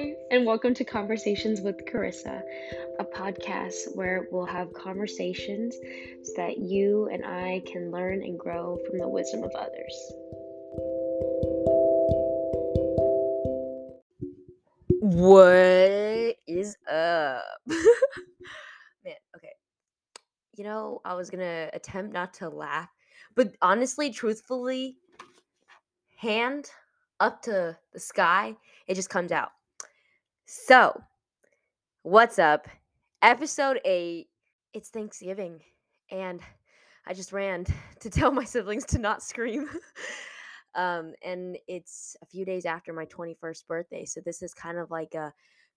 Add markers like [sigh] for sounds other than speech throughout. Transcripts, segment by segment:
And welcome to Conversations with Charissa, a podcast where we'll have conversations so that you and I can learn and grow from the wisdom of others. What is up? [laughs] Man, okay. You know, I was gonna attempt not to laugh, but honestly, truthfully, hand up to the sky, it just comes out. So, what's up? Episode 8. It's Thanksgiving, and I just ran [laughs] to tell my siblings to not scream. [laughs] um, and it's a few days after my 21st birthday, so this is kind of like a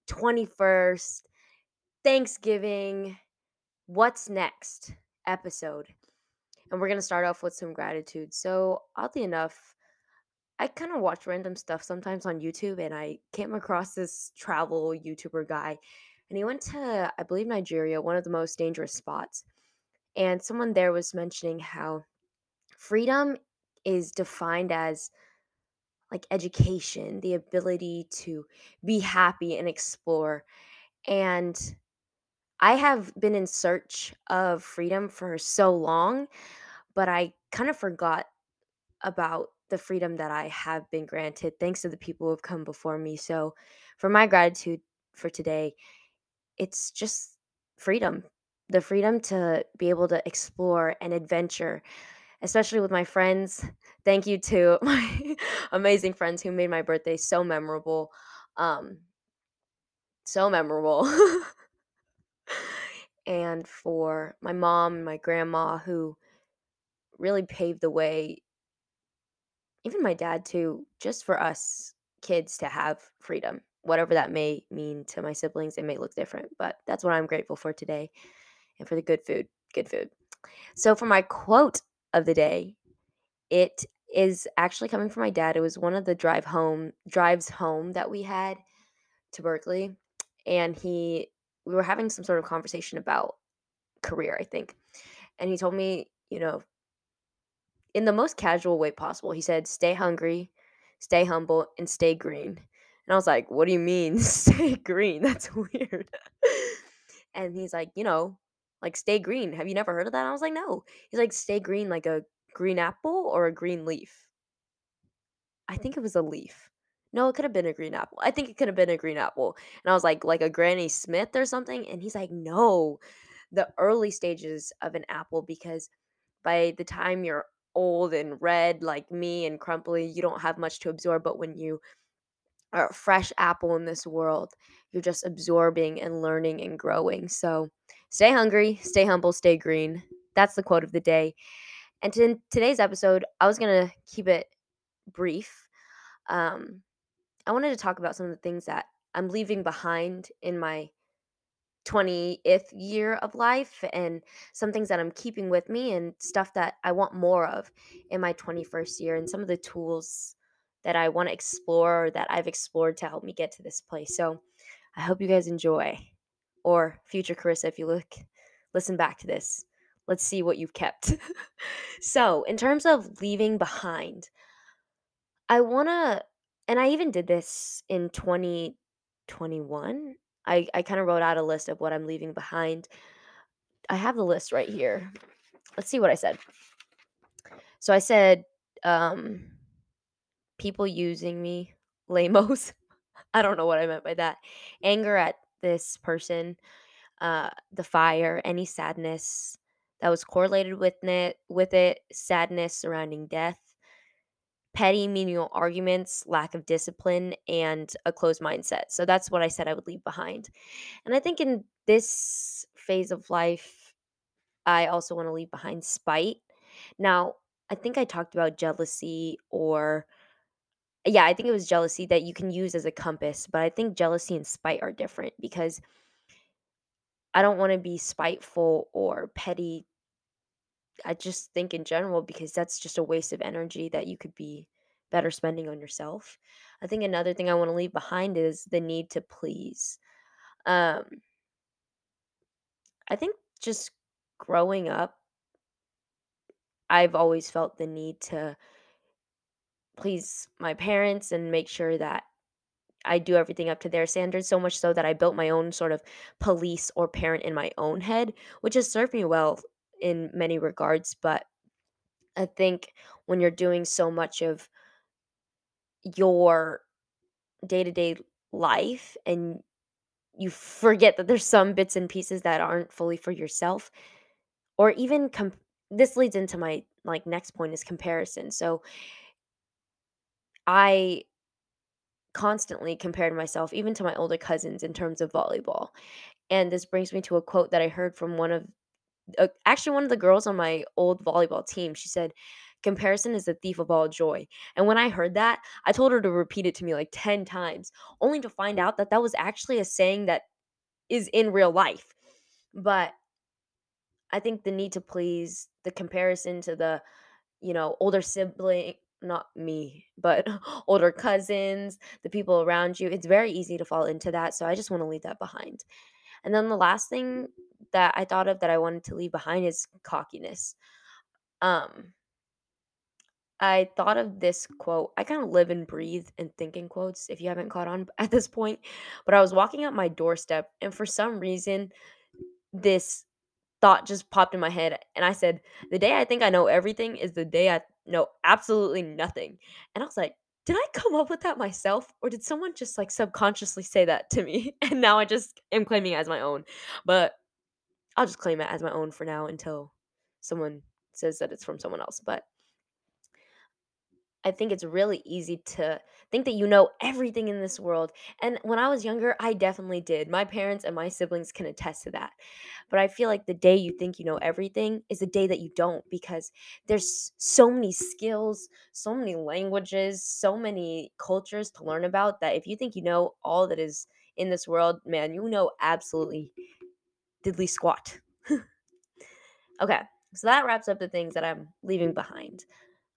21st Thanksgiving what's next episode. And we're going to start off with some gratitude. So, oddly enough, I kind of watch random stuff sometimes on YouTube, and I came across this travel YouTuber guy, and he went to, I believe, Nigeria, one of the most dangerous spots. And someone there was mentioning how freedom is defined as like education, the ability to be happy and explore. And I have been in search of freedom for so long, but I kind of forgot about the freedom that I have been granted thanks to the people who have come before me. So, for my gratitude for today, it's just freedom the freedom to be able to explore and adventure, especially with my friends. Thank you to [laughs] my amazing friends who made my birthday so memorable. Um, so memorable. [laughs] and for my mom and my grandma who really paved the way even my dad too just for us kids to have freedom whatever that may mean to my siblings it may look different but that's what i'm grateful for today and for the good food good food so for my quote of the day it is actually coming from my dad it was one of the drive home drives home that we had to berkeley and he we were having some sort of conversation about career, I think. And he told me, you know, in the most casual way possible, he said, stay hungry, stay humble, and stay green. And I was like, what do you mean, [laughs] stay green? That's weird. [laughs] and he's like, you know, like stay green. Have you never heard of that? And I was like, no. He's like, stay green like a green apple or a green leaf. I think it was a leaf. No, it could have been a green apple. I think it could have been a green apple. And I was like, like a Granny Smith or something. And he's like, no, the early stages of an apple because by the time you're old and red like me and crumply, you don't have much to absorb. But when you are a fresh apple in this world, you're just absorbing and learning and growing. So stay hungry, stay humble, stay green. That's the quote of the day. And in today's episode, I was going to keep it brief. Um, I wanted to talk about some of the things that I'm leaving behind in my 20th year of life and some things that I'm keeping with me and stuff that I want more of in my 21st year and some of the tools that I want to explore that I've explored to help me get to this place. So I hope you guys enjoy. Or future Charissa, if you look listen back to this, let's see what you've kept. [laughs] so, in terms of leaving behind, I want to and I even did this in 2021. I, I kind of wrote out a list of what I'm leaving behind. I have the list right here. Let's see what I said. So I said, um, people using me, [laughs] lamos. I don't know what I meant by that. Anger at this person, uh, the fire, any sadness that was correlated with it, with it, sadness surrounding death, petty menial arguments, lack of discipline, and a closed mindset. So that's what I said I would leave behind. And I think in this phase of life, I also want to leave behind spite. Now, I think I talked about jealousy or yeah, I think it was jealousy that you can use as a compass, but I think jealousy and spite are different because I don't want to be spiteful or petty I just think in general because that's just a waste of energy that you could be better spending on yourself. I think another thing I want to leave behind is the need to please. Um, I think just growing up, I've always felt the need to please my parents and make sure that I do everything up to their standards, so much so that I built my own sort of police or parent in my own head, which has served me well in many regards. But I think when you're doing so much of your day to day life and you forget that there's some bits and pieces that aren't fully for yourself, or even this leads into my like next point is comparison. So I constantly compared myself even to my older cousins in terms of volleyball. And this brings me to a quote that I heard from one of uh, actually one of the girls on my old volleyball team. She said, "Comparison is the thief of all joy." And when I heard that, I told her to repeat it to me like 10 times, only to find out that that was actually a saying that is in real life. But I think the need to please, the comparison to the you know, older sibling, not me, but [laughs] older cousins, the people around you. It's very easy to fall into that. So I just want to leave that behind. And then the last thing that I thought of that I wanted to leave behind is cockiness. Um, I thought of this quote. I kind of live and breathe and think in quotes if you haven't caught on [laughs] at this point. But I was walking up my doorstep, and for some reason, this thought just popped in my head and I said, "The day I think I know everything is the day I know absolutely nothing." And I was like, "Did I come up with that myself or did someone just like subconsciously say that to me?" [laughs] And now I just am claiming it as my own. But I'll just claim it as my own for now until someone says that it's from someone else. But I think it's really easy to think that you know everything in this world. And when I was younger, I definitely did. My parents and my siblings can attest to that. But I feel like the day you think you know everything is the day that you don't because there's so many skills, so many languages, so many cultures to learn about that if you think you know all that is in this world, man, you know absolutely diddly squat. [laughs] okay, so that wraps up the things that I'm leaving behind.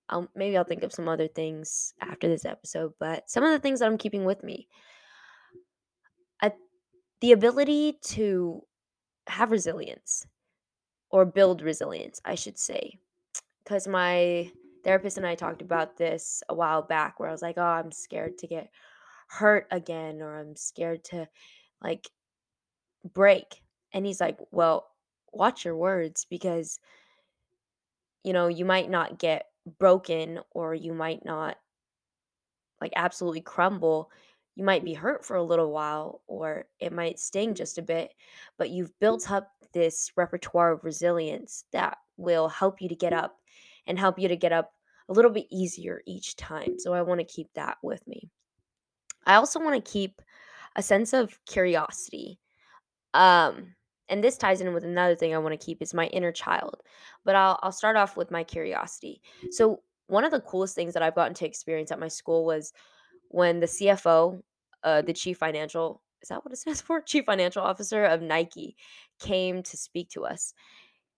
I'll maybe I'll think of some other things after this episode, but some of the things that I'm keeping with me. I, the ability to have resilience or build resilience, I should say. Cuz my therapist and I talked about this a while back where I was like, "Oh, I'm scared to get hurt again or I'm scared to like break." And he's like, "Well, watch your words because you know, you might not get broken or you might not like absolutely crumble. You might be hurt for a little while or it might sting just a bit, but you've built up this repertoire of resilience that will help you to get up and help you to get up a little bit easier each time. So I want to keep that with me. I also want to keep a sense of curiosity. Um and this ties in with another thing I want to keep is my inner child. But I'll I'll start off with my curiosity. So one of the coolest things that I've gotten to experience at my school was when the CFO, uh, the chief financial is that what it [laughs] stands for? Chief financial officer of Nike came to speak to us.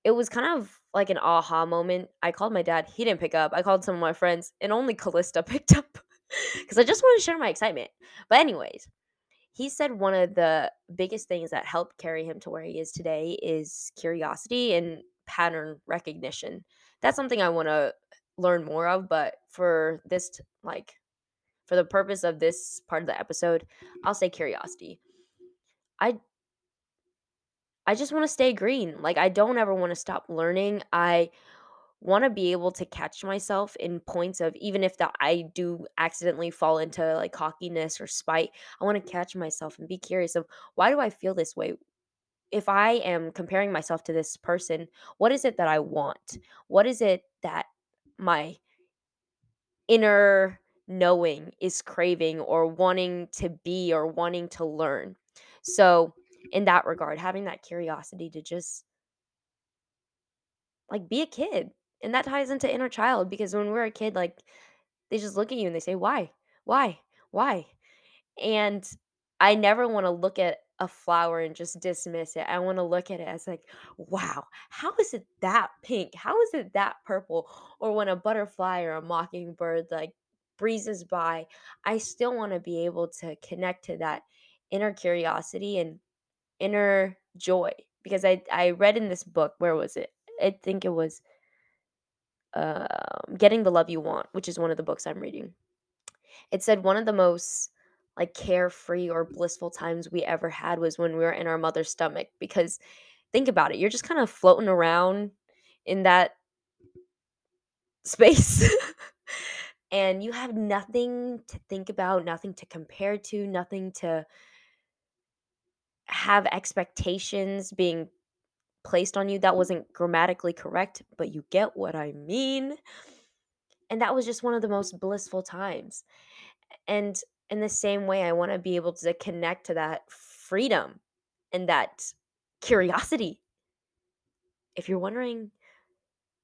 It was kind of like an aha moment. I called my dad. He didn't pick up. I called some of my friends, and only Callista [laughs] picked up because I just want to share my excitement. But anyways, he said one of the biggest things that helped carry him to where he is today is curiosity and pattern recognition. That's something I want to learn more of, but for this like for the purpose of this part of the episode, I'll say curiosity. I I just want to stay green. Like I don't ever want to stop learning. I want to be able to catch myself in points of even if that I do accidentally fall into like cockiness or spite, I want to catch myself and be curious of why do I feel this way? If I am comparing myself to this person, what is it that I want? What is it that my inner knowing is craving or wanting to be or wanting to learn? So, in that regard, having that curiosity to just like be a kid. And that ties into inner child because when we're a kid, like they just look at you and they say, Why? Why? Why? And I never want to look at a flower and just dismiss it. I want to look at it as like, wow, how is it that pink? How is it that purple? Or when a butterfly or a mockingbird like breezes by, I still want to be able to connect to that inner curiosity and inner joy. Because I, I read in this book, where was it? I think it was um, Getting the Love You Want, which is one of the books I'm reading. It said one of the most like carefree or blissful times we ever had was when we were in our mother's stomach because think about it, you're just kind of floating around in that space. [laughs] and you have nothing to think about, nothing to compare to, nothing to have expectations being placed on you that wasn't grammatically correct, but you get what I mean. And that was just one of the most blissful times. And in the same way, I want to be able to connect to that freedom and that curiosity. If you're wondering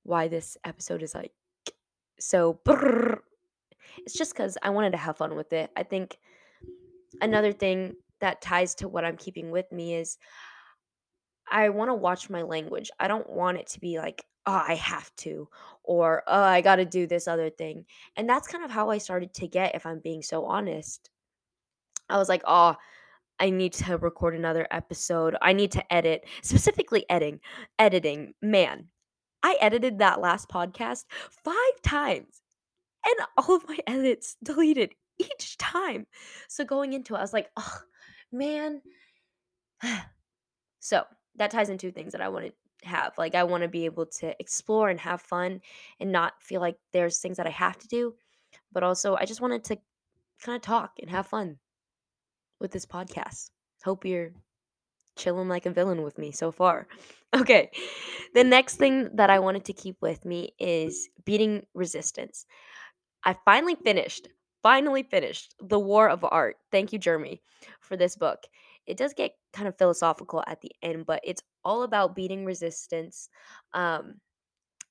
why this episode is like so, brrr, it's just because I wanted to have fun with it. I think another thing that ties to what I'm keeping with me is I want to watch my language. I don't want it to be like, oh, I have to, or oh, I got to do this other thing. And that's kind of how I started to get, if I'm being so honest. I was like, oh, I need to record another episode. I need to edit, specifically editing. Editing, man. I edited that last podcast five times and all of my [laughs] edits deleted each time. So going into it, I was like, oh, man. [sighs] so that ties into things that I want to have. Like, I want to be able to explore and have fun and not feel like there's things that I have to do. But also, I just wanted to kind of talk and have fun with this podcast. Hope you're chilling like a villain with me so far. [laughs] Okay. The next thing that I wanted to keep with me is beating resistance. I finally finished, finally finished The War of Art. Thank you, Jeremy, for this book. It does get kind of philosophical at the end, but it's all about beating resistance um,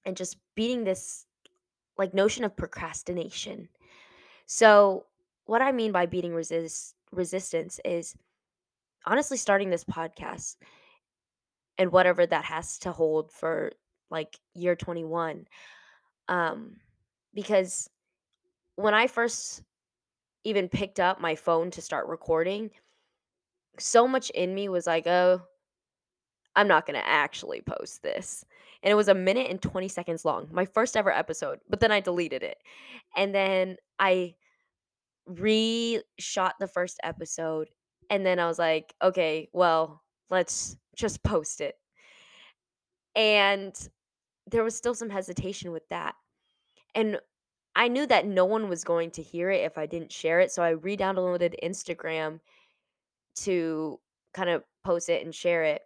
and just beating this like notion of procrastination. So, what I mean by beating resist resistance is honestly starting this podcast and whatever that has to hold for like year 21 um because when i first even picked up my phone to start recording so much in me was like oh i'm not going to actually post this and it was a minute and 20 seconds long my first ever episode but then i deleted it and then i re-shot the first episode and then I was like, okay, well, let's just post it. And there was still some hesitation with that. And I knew that no one was going to hear it if I didn't share it. So I re downloaded Instagram to kind of post it and share it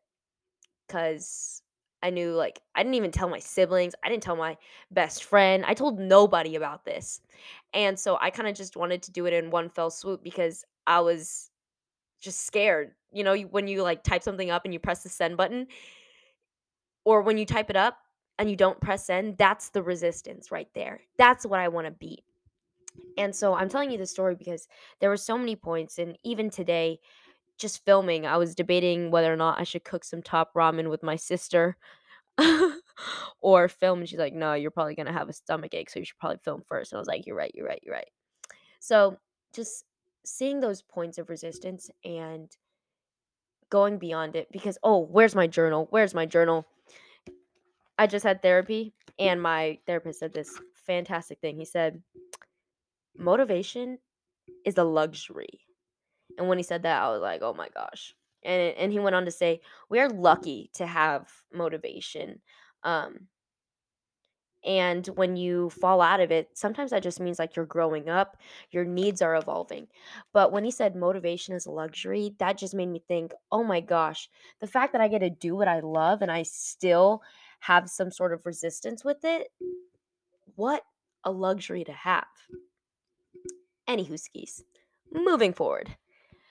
because I knew, like, I didn't even tell my siblings. I didn't tell my best friend. I told nobody about this. And so I kind of just wanted to do it in one fell swoop because I was just scared. You know, when you like type something up and you press the send button, or when you type it up and you don't press send, that's the resistance right there. That's what I want to beat. And so I'm telling you this story because there were so many points, and even today, just filming, I was debating whether or not I should cook some top ramen with my sister [laughs] or film. And she's like, No, you're probably going to have a stomach ache. So you should probably film first. And I was like, You're right, you're right, you're right. So just seeing those points of resistance and going beyond it because oh where's my journal where's my journal i just had therapy and my therapist said this fantastic thing he said motivation is a luxury and when he said that i was like oh my gosh and and he went on to say we are lucky to have motivation um and when you fall out of it, sometimes that just means like you're growing up, your needs are evolving. But when he said motivation is a luxury, that just made me think, oh my gosh, the fact that I get to do what I love and I still have some sort of resistance with it, what a luxury to have. Anywho, skis. Moving forward,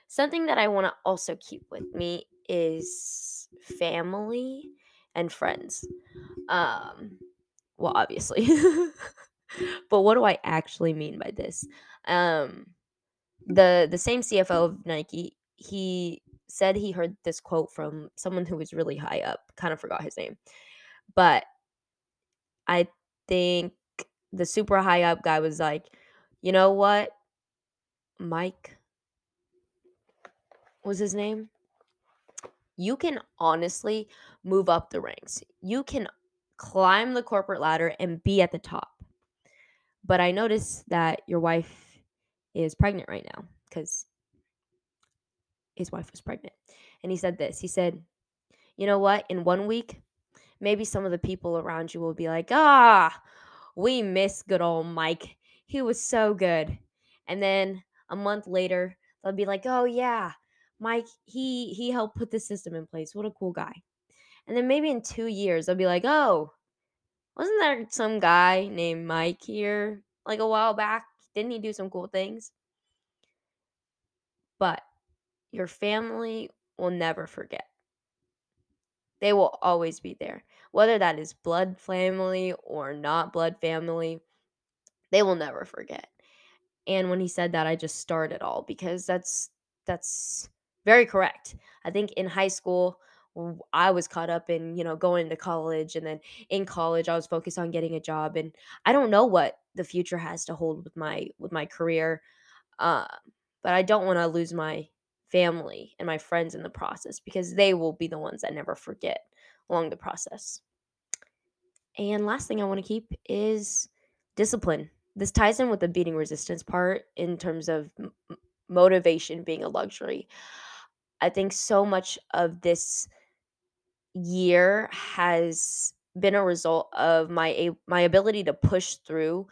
something that I want to also keep with me is family and friends. Um, well, obviously. [laughs] but what do I actually mean by this? Um, the the same CFO of Nike, he said he heard this quote from someone who was really high up. Kind of forgot his name, but I think the super high up guy was like, you know what, Mike was his name. You can honestly move up the ranks. You can climb the corporate ladder and be at the top. But I noticed that your wife is pregnant right now because his wife was pregnant. And he said this. He said, "You know what? In 1 week, maybe some of the people around you will be like, "Ah, we miss good old Mike. He was so good." And then a month later, they'll be like, "Oh yeah, Mike, he he helped put the system in place. What a cool guy." And then maybe in 2 years, I'll be like, "Oh, wasn't there some guy named Mike here like a while back? Didn't he do some cool things?" But your family will never forget. They will always be there. Whether that is blood family or not blood family, they will never forget. And when he said that, I just started all because that's that's very correct. I think in high school I was caught up in, you know, going to college and then in college I was focused on getting a job and I don't know what the future has to hold with my with my career. Uh, but I don't want to lose my family and my friends in the process because they will be the ones that never forget along the process. And last thing I want to keep is discipline. This ties in with the beating resistance part in terms of m- motivation being a luxury. I think so much of this year has been a result of my a- my ability to push through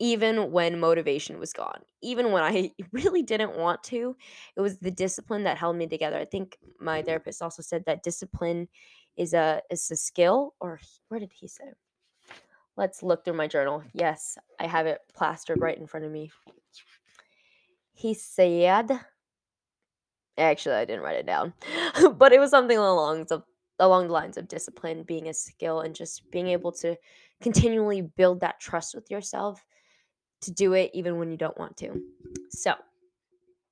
even when motivation was gone. Even when I [laughs] really didn't want to, it was the discipline that held me together. I think my mm-hmm. therapist also said that discipline is a is a skill or where did he say? Let's look through my journal. Yes, I have it plastered right in front of me. He said actually I didn't write it down. [laughs] but it was something along the along the lines of discipline being a skill and just being able to continually build that trust with yourself to do it even when you don't want to. So,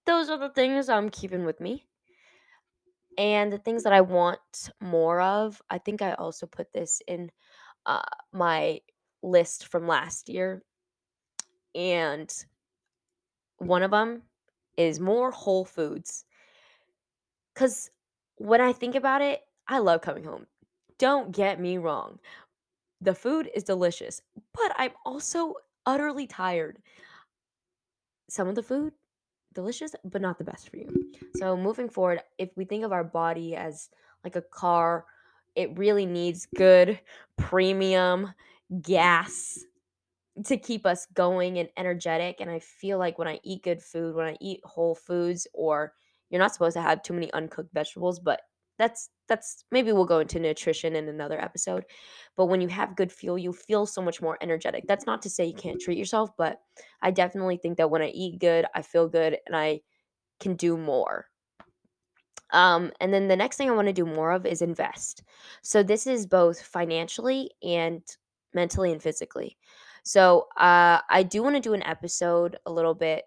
those are the things I'm keeping with me. And the things that I want more of, I think I also put this in uh, my list from last year. And one of them is more whole foods. Because when I think about it, I love coming home. Don't get me wrong. The food is delicious, but I'm also utterly tired. Some of the food delicious, but not the best for you. So moving forward, if we think of our body as like a car, it really needs good premium gas to keep us going and energetic. And I feel like when I eat good food, when I eat whole foods, or you're not supposed to have too many uncooked vegetables, but that's that's maybe we'll go into nutrition in another episode. But when you have good fuel, you feel so much more energetic. That's not to say you can't treat yourself, but I definitely think that when I eat good, I feel good and I can do more. Um, and then the next thing I want to do more of is invest. So this is both financially and mentally and physically. So uh, I do want to do an episode a little bit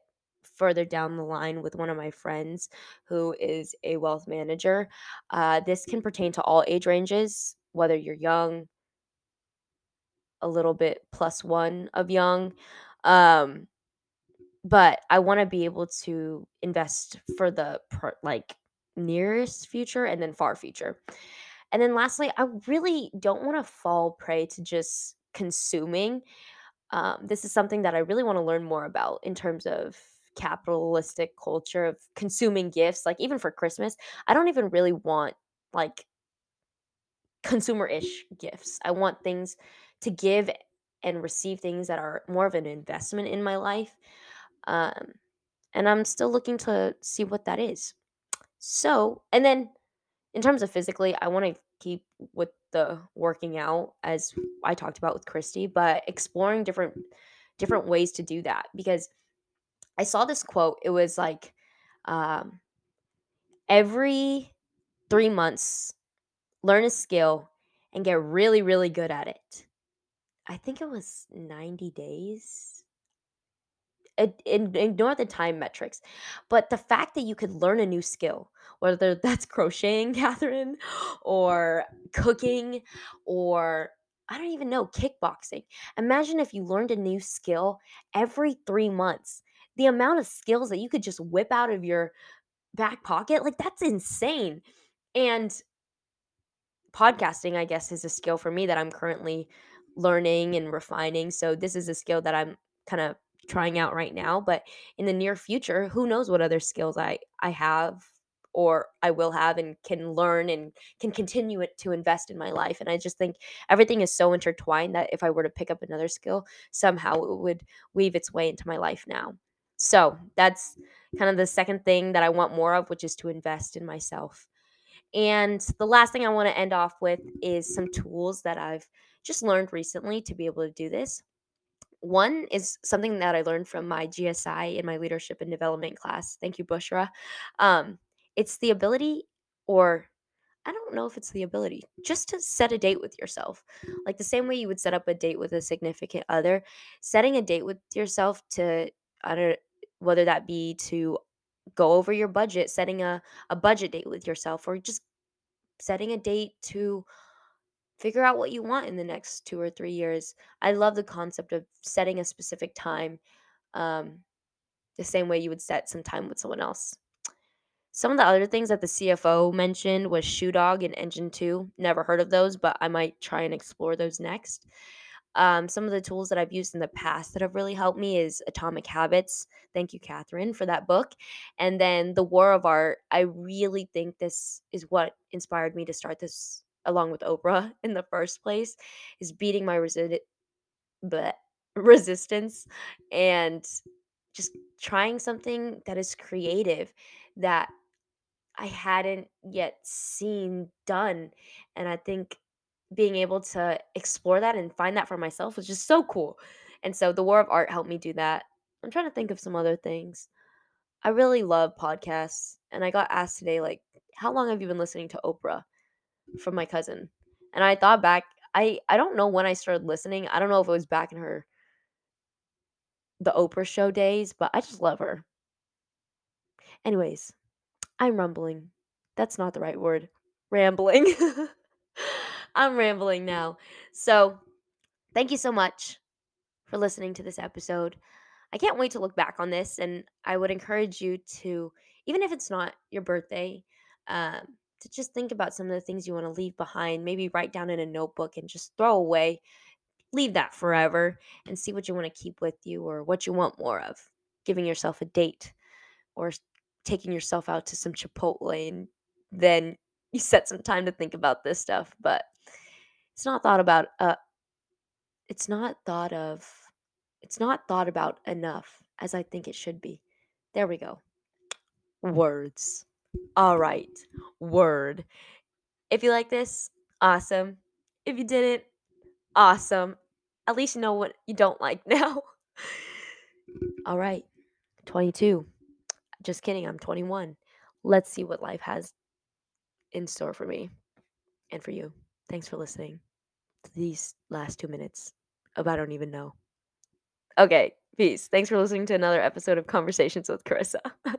further down the line with one of my friends who is a wealth manager. Uh, this can pertain to all age ranges, whether you're young, a little bit plus one of young. Um, but I want to be able to invest for the per, like nearest future and then far future. And then lastly, I really don't want to fall prey to just consuming. Um, this is something that I really want to learn more about in terms of capitalistic culture of consuming gifts. Like even for Christmas, I don't even really want like consumer-ish gifts. I want things to give and receive things that are more of an investment in my life. Um, and I'm still looking to see what that is. So, and then in terms of physically, I want to keep with the working out as I talked about with Christy, but exploring different different ways to do that because I saw this quote. It was like um, every three months, learn a skill and get really, really good at it. I think it was 90 days. Ig- ig- Ignore the time metrics, but the fact that you could learn a new skill, whether that's [laughs] crocheting, Catherine, or cooking, or I don't even know, kickboxing. Imagine if you learned a new skill every three months. The amount of skills that you could just whip out of your back pocket, like that's insane. And podcasting, I guess, is a skill for me that I'm currently learning and refining. So this is a skill that I'm kind of trying out right now. But in the near future, who knows what other skills I I have or I will have and can learn and can continue it to invest in my life. And I just think everything is so intertwined that if I were to pick up another skill, somehow it would weave its way into my life now. So that's kind of the second thing that I want more of, which is to invest in myself. And the last thing I want to end off with is some tools that I've just learned recently to be able to do this. One is something that I learned from my GSI in my leadership and development class. Thank you, Bushra. Um, it's the ability, or I don't know if it's the ability, just to set a date with yourself. Like the same way you would set up a date with a significant other, setting a date with yourself to, I don't whether that be to go over your budget, setting a, a budget date with yourself, or just setting a date to figure out what you want in the next two or three years. I love the concept of setting a specific time, um, the same way you would set some time with someone else. Some of the other things that the CFO mentioned was Shoe Dog and Engine 2. Never heard of those, but I might try and explore those next. Um, some of the tools that I've used in the past that have really helped me is Atomic Habits. Thank you, Catherine, for that book. And then The War of Art. I really think this is what inspired me to start this along with Oprah in the first place, is beating my resi- but [laughs] resistance and just trying something that is creative that I hadn't yet seen done. And I think being able to explore that and find that for myself was just so cool. And so the War of Art helped me do that. I'm trying to think of some other things. I really love podcasts. And I got asked today, like, how long have you been listening to Oprah from my cousin? And I thought back, I, I don't know when I started listening. I don't know if it was back in her the Oprah show days, but I just love her. Anyways, I'm rumbling. That's not the right word. Rambling. [laughs] I'm rambling now. So, thank you so much for listening to this episode. I can't wait to look back on this, and I would encourage you to, even if it's not your birthday, um, to just think about some of the things you want to leave behind. Maybe write down in a notebook and just throw away. Leave that forever and see what you want to keep with you or what you want more of. Giving yourself a date or taking yourself out to some Chipotle and then you set some time to think about this stuff. But it's not thought about uh it's not thought of it's not thought about enough as I think it should be. There we go. Words. All right. Word. If you like this, awesome. If you didn't, awesome. At least you know what you don't like [laughs] now. All right. 22. Just kidding. I'm 21. Let's see what life has in store for me and for you. Thanks for listening these last two minutes of I don't even know. Okay, peace. Thanks for listening to another episode of Conversations with Charissa. [laughs]